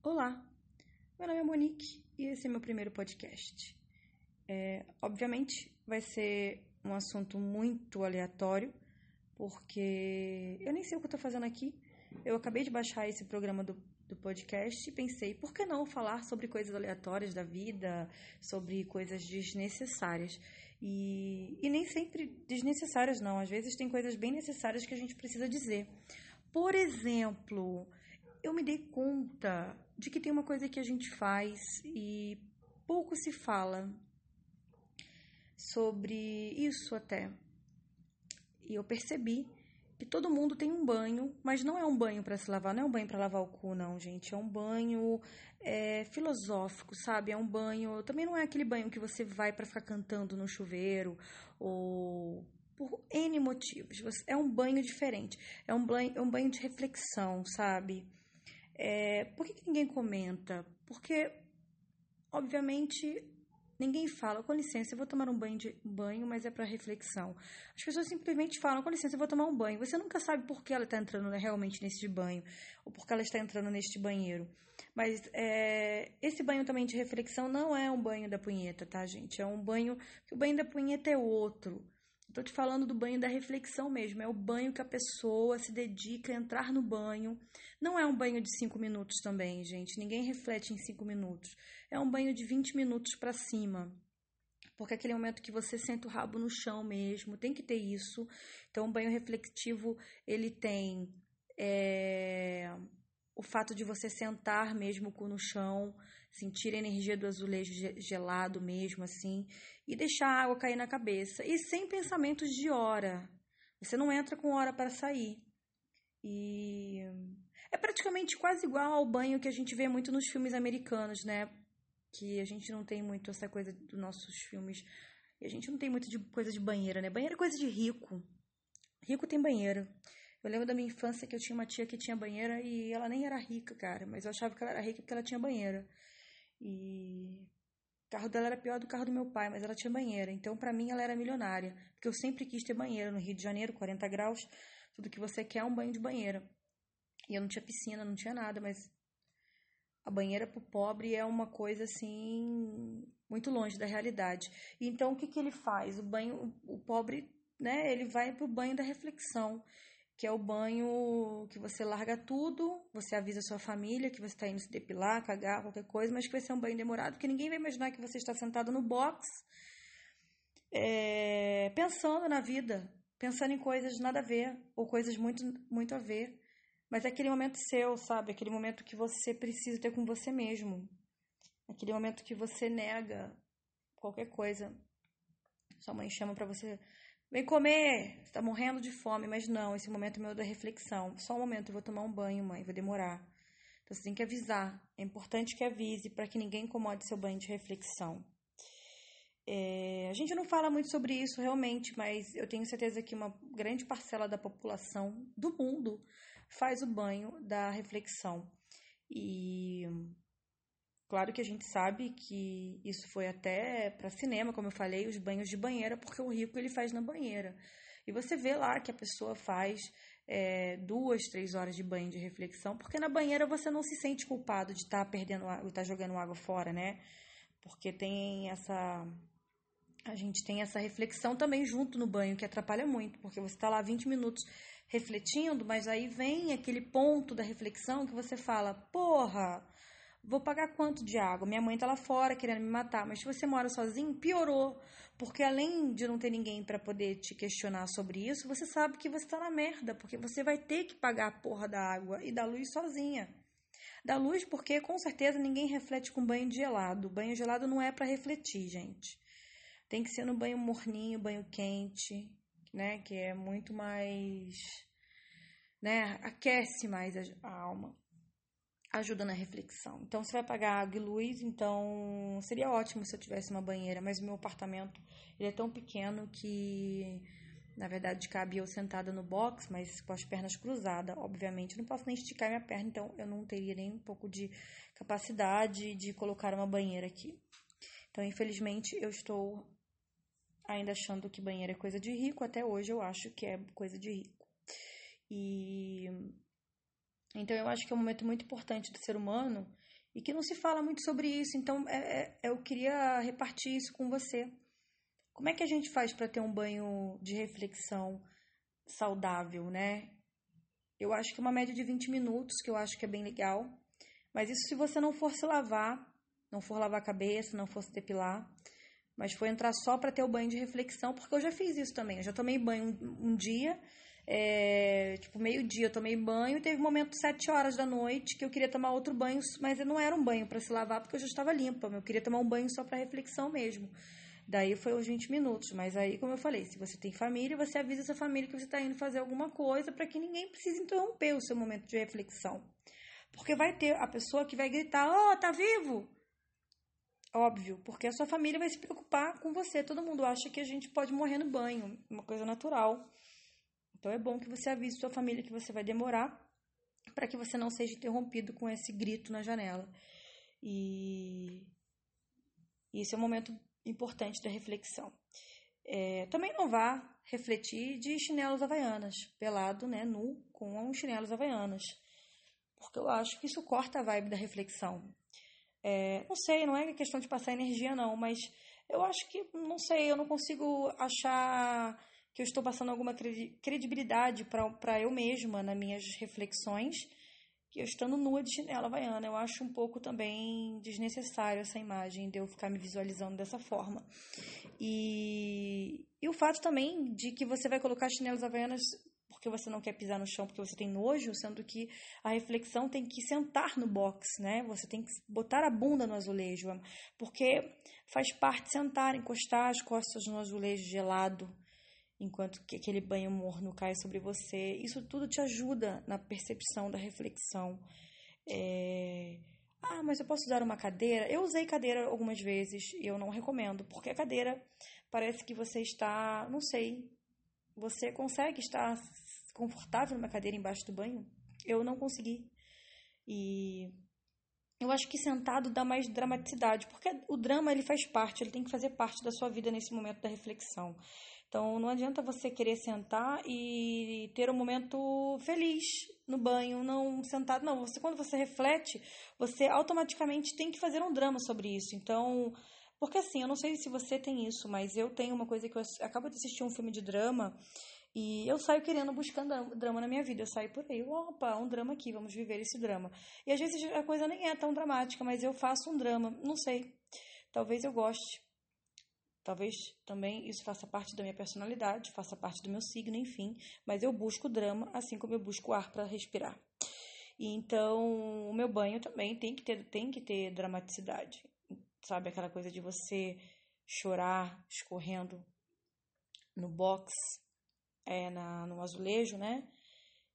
Olá, meu nome é Monique e esse é meu primeiro podcast. É, obviamente vai ser um assunto muito aleatório, porque eu nem sei o que eu tô fazendo aqui. Eu acabei de baixar esse programa do, do podcast e pensei, por que não falar sobre coisas aleatórias da vida, sobre coisas desnecessárias? E, e nem sempre desnecessárias, não. Às vezes tem coisas bem necessárias que a gente precisa dizer. Por exemplo, eu me dei conta de que tem uma coisa que a gente faz e pouco se fala sobre isso até. E eu percebi que todo mundo tem um banho, mas não é um banho para se lavar, não é um banho para lavar o cu, não, gente. É um banho é, filosófico, sabe? É um banho. Também não é aquele banho que você vai para ficar cantando no chuveiro ou por N motivos. É um banho diferente. É um banho, é um banho de reflexão, sabe? É, por que, que ninguém comenta? Porque, obviamente, ninguém fala, com licença, eu vou tomar um banho, de, banho mas é para reflexão. As pessoas simplesmente falam, com licença, eu vou tomar um banho. Você nunca sabe por que ela está entrando realmente nesse banho, ou por que ela está entrando neste banheiro. Mas é, esse banho também de reflexão não é um banho da punheta, tá, gente? É um banho. O banho da punheta é outro. Estou te falando do banho da reflexão mesmo. É o banho que a pessoa se dedica a entrar no banho. Não é um banho de cinco minutos também, gente. Ninguém reflete em cinco minutos. É um banho de 20 minutos para cima. Porque é aquele momento que você senta o rabo no chão mesmo, tem que ter isso. Então, o banho reflectivo, ele tem é, o fato de você sentar mesmo com no chão, sentir a energia do azulejo gelado mesmo, assim, e deixar a água cair na cabeça. E sem pensamentos de hora. Você não entra com hora para sair. E é praticamente quase igual ao banho que a gente vê muito nos filmes americanos, né? Que a gente não tem muito essa coisa dos nossos filmes. E a gente não tem muito de coisa de banheira, né? Banheira é coisa de rico. Rico tem banheiro. Eu lembro da minha infância que eu tinha uma tia que tinha banheira e ela nem era rica, cara, mas eu achava que ela era rica porque ela tinha banheira. E o carro dela era pior do carro do meu pai, mas ela tinha banheira. Então, para mim, ela era milionária. Porque eu sempre quis ter banheira no Rio de Janeiro, 40 graus. Tudo que você quer é um banho de banheira. E eu não tinha piscina, não tinha nada, mas a banheira pro pobre é uma coisa assim muito longe da realidade. Então o que que ele faz? O banho, o pobre, né, ele vai pro banho da reflexão que é o banho que você larga tudo, você avisa sua família que você está indo se depilar, cagar, qualquer coisa, mas que vai ser um banho demorado, porque ninguém vai imaginar que você está sentado no box é, pensando na vida, pensando em coisas nada a ver, ou coisas muito, muito a ver. Mas é aquele momento seu, sabe? Aquele momento que você precisa ter com você mesmo. Aquele momento que você nega qualquer coisa. Sua mãe chama para você Vem comer, está morrendo de fome, mas não, esse momento é meu da reflexão. Só um momento, eu vou tomar um banho, mãe, vai demorar. Então você tem que avisar. É importante que avise para que ninguém incomode seu banho de reflexão. É, a gente não fala muito sobre isso realmente, mas eu tenho certeza que uma grande parcela da população do mundo faz o banho da reflexão. E Claro que a gente sabe que isso foi até para cinema, como eu falei, os banhos de banheira, porque o rico ele faz na banheira. E você vê lá que a pessoa faz é, duas, três horas de banho de reflexão, porque na banheira você não se sente culpado de estar tá perdendo, estar tá jogando água fora, né? Porque tem essa a gente tem essa reflexão também junto no banho, que atrapalha muito, porque você está lá 20 minutos refletindo, mas aí vem aquele ponto da reflexão que você fala: porra, Vou pagar quanto de água? Minha mãe tá lá fora querendo me matar, mas se você mora sozinho, piorou. Porque além de não ter ninguém para poder te questionar sobre isso, você sabe que você tá na merda, porque você vai ter que pagar a porra da água e da luz sozinha. Da luz, porque com certeza ninguém reflete com banho gelado. Banho gelado não é para refletir, gente. Tem que ser no banho morninho, banho quente, né? Que é muito mais. né? Aquece mais a alma ajuda na reflexão. Então, você vai pagar água e luz, então seria ótimo se eu tivesse uma banheira, mas meu apartamento ele é tão pequeno que, na verdade, cabe eu sentada no box, mas com as pernas cruzadas, obviamente. Eu não posso nem esticar minha perna, então eu não teria nem um pouco de capacidade de colocar uma banheira aqui. Então, infelizmente, eu estou ainda achando que banheira é coisa de rico, até hoje eu acho que é coisa de rico. E então eu acho que é um momento muito importante do ser humano e que não se fala muito sobre isso. Então, é, é, eu queria repartir isso com você. Como é que a gente faz para ter um banho de reflexão saudável, né? Eu acho que uma média de 20 minutos, que eu acho que é bem legal. Mas isso se você não for se lavar, não for lavar a cabeça, não for se depilar. Mas for entrar só para ter o banho de reflexão, porque eu já fiz isso também. Eu já tomei banho um, um dia, é, tipo, meio-dia eu tomei banho e teve um momento sete horas da noite que eu queria tomar outro banho, mas não era um banho para se lavar porque eu já estava limpa. Eu queria tomar um banho só para reflexão mesmo. Daí foi os 20 minutos. Mas aí, como eu falei, se você tem família, você avisa sua família que você está indo fazer alguma coisa para que ninguém precise interromper o seu momento de reflexão. Porque vai ter a pessoa que vai gritar: oh, tá vivo? Óbvio, porque a sua família vai se preocupar com você. Todo mundo acha que a gente pode morrer no banho, uma coisa natural. Então é bom que você avise sua família que você vai demorar para que você não seja interrompido com esse grito na janela. E isso é um momento importante da reflexão. É, também não vá refletir de chinelos havaianas, pelado, né, nu, com chinelos havaianas, porque eu acho que isso corta a vibe da reflexão. É, não sei, não é questão de passar energia, não, mas eu acho que, não sei, eu não consigo achar que eu estou passando alguma credibilidade para eu mesma nas minhas reflexões que eu estando nua de chinela havaiana. Eu acho um pouco também desnecessário essa imagem de eu ficar me visualizando dessa forma. E, e o fato também de que você vai colocar chinelas havaianas porque você não quer pisar no chão porque você tem nojo, sendo que a reflexão tem que sentar no box, né? Você tem que botar a bunda no azulejo, porque faz parte sentar, encostar as costas no azulejo gelado enquanto que aquele banho morno cai sobre você. Isso tudo te ajuda na percepção da reflexão. É... Ah, mas eu posso usar uma cadeira? Eu usei cadeira algumas vezes e eu não recomendo, porque a cadeira parece que você está, não sei, você consegue estar confortável numa cadeira embaixo do banho? Eu não consegui. E eu acho que sentado dá mais dramaticidade, porque o drama ele faz parte, ele tem que fazer parte da sua vida nesse momento da reflexão. Então não adianta você querer sentar e ter um momento feliz no banho, não sentado, não. Você quando você reflete, você automaticamente tem que fazer um drama sobre isso. Então, porque assim, eu não sei se você tem isso, mas eu tenho uma coisa que eu acabo de assistir um filme de drama e eu saio querendo, buscando drama na minha vida. Eu saio por aí, opa, um drama aqui, vamos viver esse drama. E às vezes a coisa nem é tão dramática, mas eu faço um drama, não sei. Talvez eu goste. Talvez também isso faça parte da minha personalidade, faça parte do meu signo, enfim. Mas eu busco drama, assim como eu busco ar para respirar. E então, o meu banho também tem que ter, tem que ter dramaticidade. Sabe aquela coisa de você chorar escorrendo no box, é, na, no azulejo, né?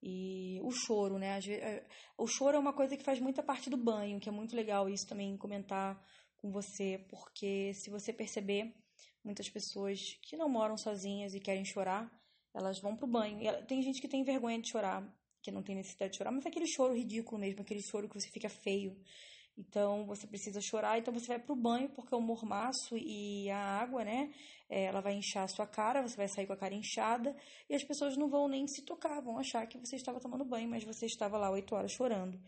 E o choro, né? É, o choro é uma coisa que faz muita parte do banho, que é muito legal isso também comentar com você, porque se você perceber, Muitas pessoas que não moram sozinhas e querem chorar, elas vão pro banho. E tem gente que tem vergonha de chorar, que não tem necessidade de chorar, mas é aquele choro ridículo mesmo, aquele choro que você fica feio. Então você precisa chorar, então você vai pro banho, porque o mormaço e a água, né? É, ela vai inchar a sua cara, você vai sair com a cara inchada, e as pessoas não vão nem se tocar, vão achar que você estava tomando banho, mas você estava lá oito horas chorando.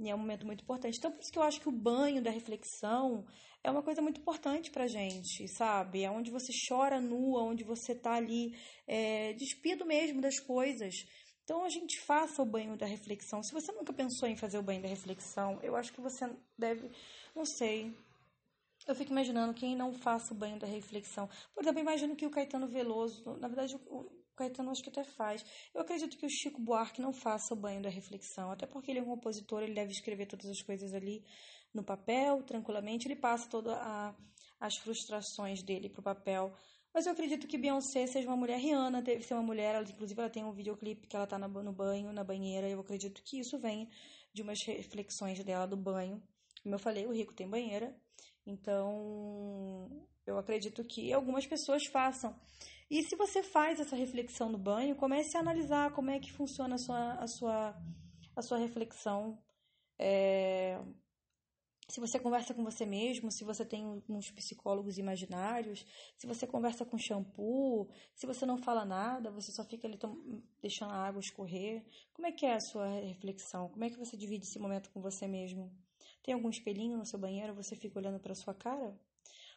E é um momento muito importante. Então, por isso que eu acho que o banho da reflexão é uma coisa muito importante pra gente, sabe? É onde você chora nua, onde você tá ali é, despido mesmo das coisas. Então, a gente faça o banho da reflexão. Se você nunca pensou em fazer o banho da reflexão, eu acho que você deve, não sei, eu fico imaginando quem não faça o banho da reflexão. Por exemplo, imagino que o Caetano Veloso, na verdade, o Caetano acho que até faz. Eu acredito que o Chico Buarque não faça o banho da reflexão, até porque ele é um compositor, ele deve escrever todas as coisas ali no papel, tranquilamente, ele passa todas as frustrações dele para o papel. Mas eu acredito que Beyoncé seja uma mulher, Rihanna deve ser uma mulher, ela, inclusive ela tem um videoclipe que ela está no banho, na banheira, eu acredito que isso venha de umas reflexões dela do banho. Como eu falei, o rico tem banheira, então eu acredito que algumas pessoas façam. E se você faz essa reflexão no banho, comece a analisar como é que funciona a sua, a sua, a sua reflexão. É, se você conversa com você mesmo, se você tem uns psicólogos imaginários, se você conversa com shampoo, se você não fala nada, você só fica ali deixando a água escorrer. Como é que é a sua reflexão? Como é que você divide esse momento com você mesmo? Tem algum espelhinho no seu banheiro? Você fica olhando para sua cara?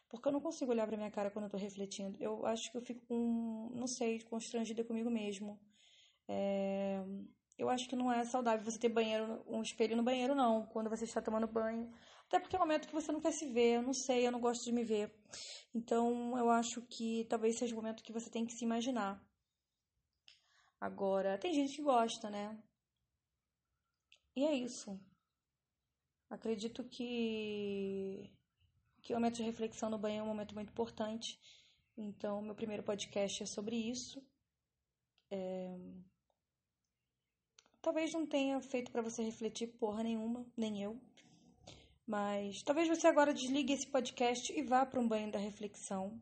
Porque eu não consigo olhar para minha cara quando eu tô refletindo. Eu acho que eu fico com, não sei, constrangida comigo mesmo. É, eu acho que não é saudável você ter banheiro, um espelho no banheiro, não, quando você está tomando banho. Até porque é um momento que você não quer se ver, eu não sei, eu não gosto de me ver. Então, eu acho que talvez seja o momento que você tem que se imaginar. Agora, tem gente que gosta, né? E é isso. Acredito que que o momento de reflexão no banho é um momento muito importante. Então, meu primeiro podcast é sobre isso. É... Talvez não tenha feito para você refletir porra nenhuma, nem eu. Mas talvez você agora desligue esse podcast e vá para um banho da reflexão.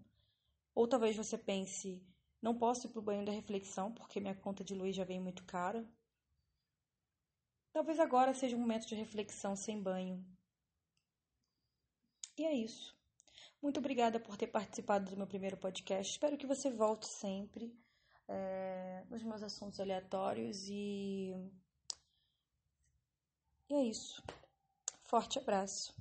Ou talvez você pense, não posso ir para o banho da reflexão porque minha conta de luz já vem muito cara. Talvez agora seja um momento de reflexão sem banho. E é isso. Muito obrigada por ter participado do meu primeiro podcast. Espero que você volte sempre é, nos meus assuntos aleatórios e. E é isso. Forte abraço.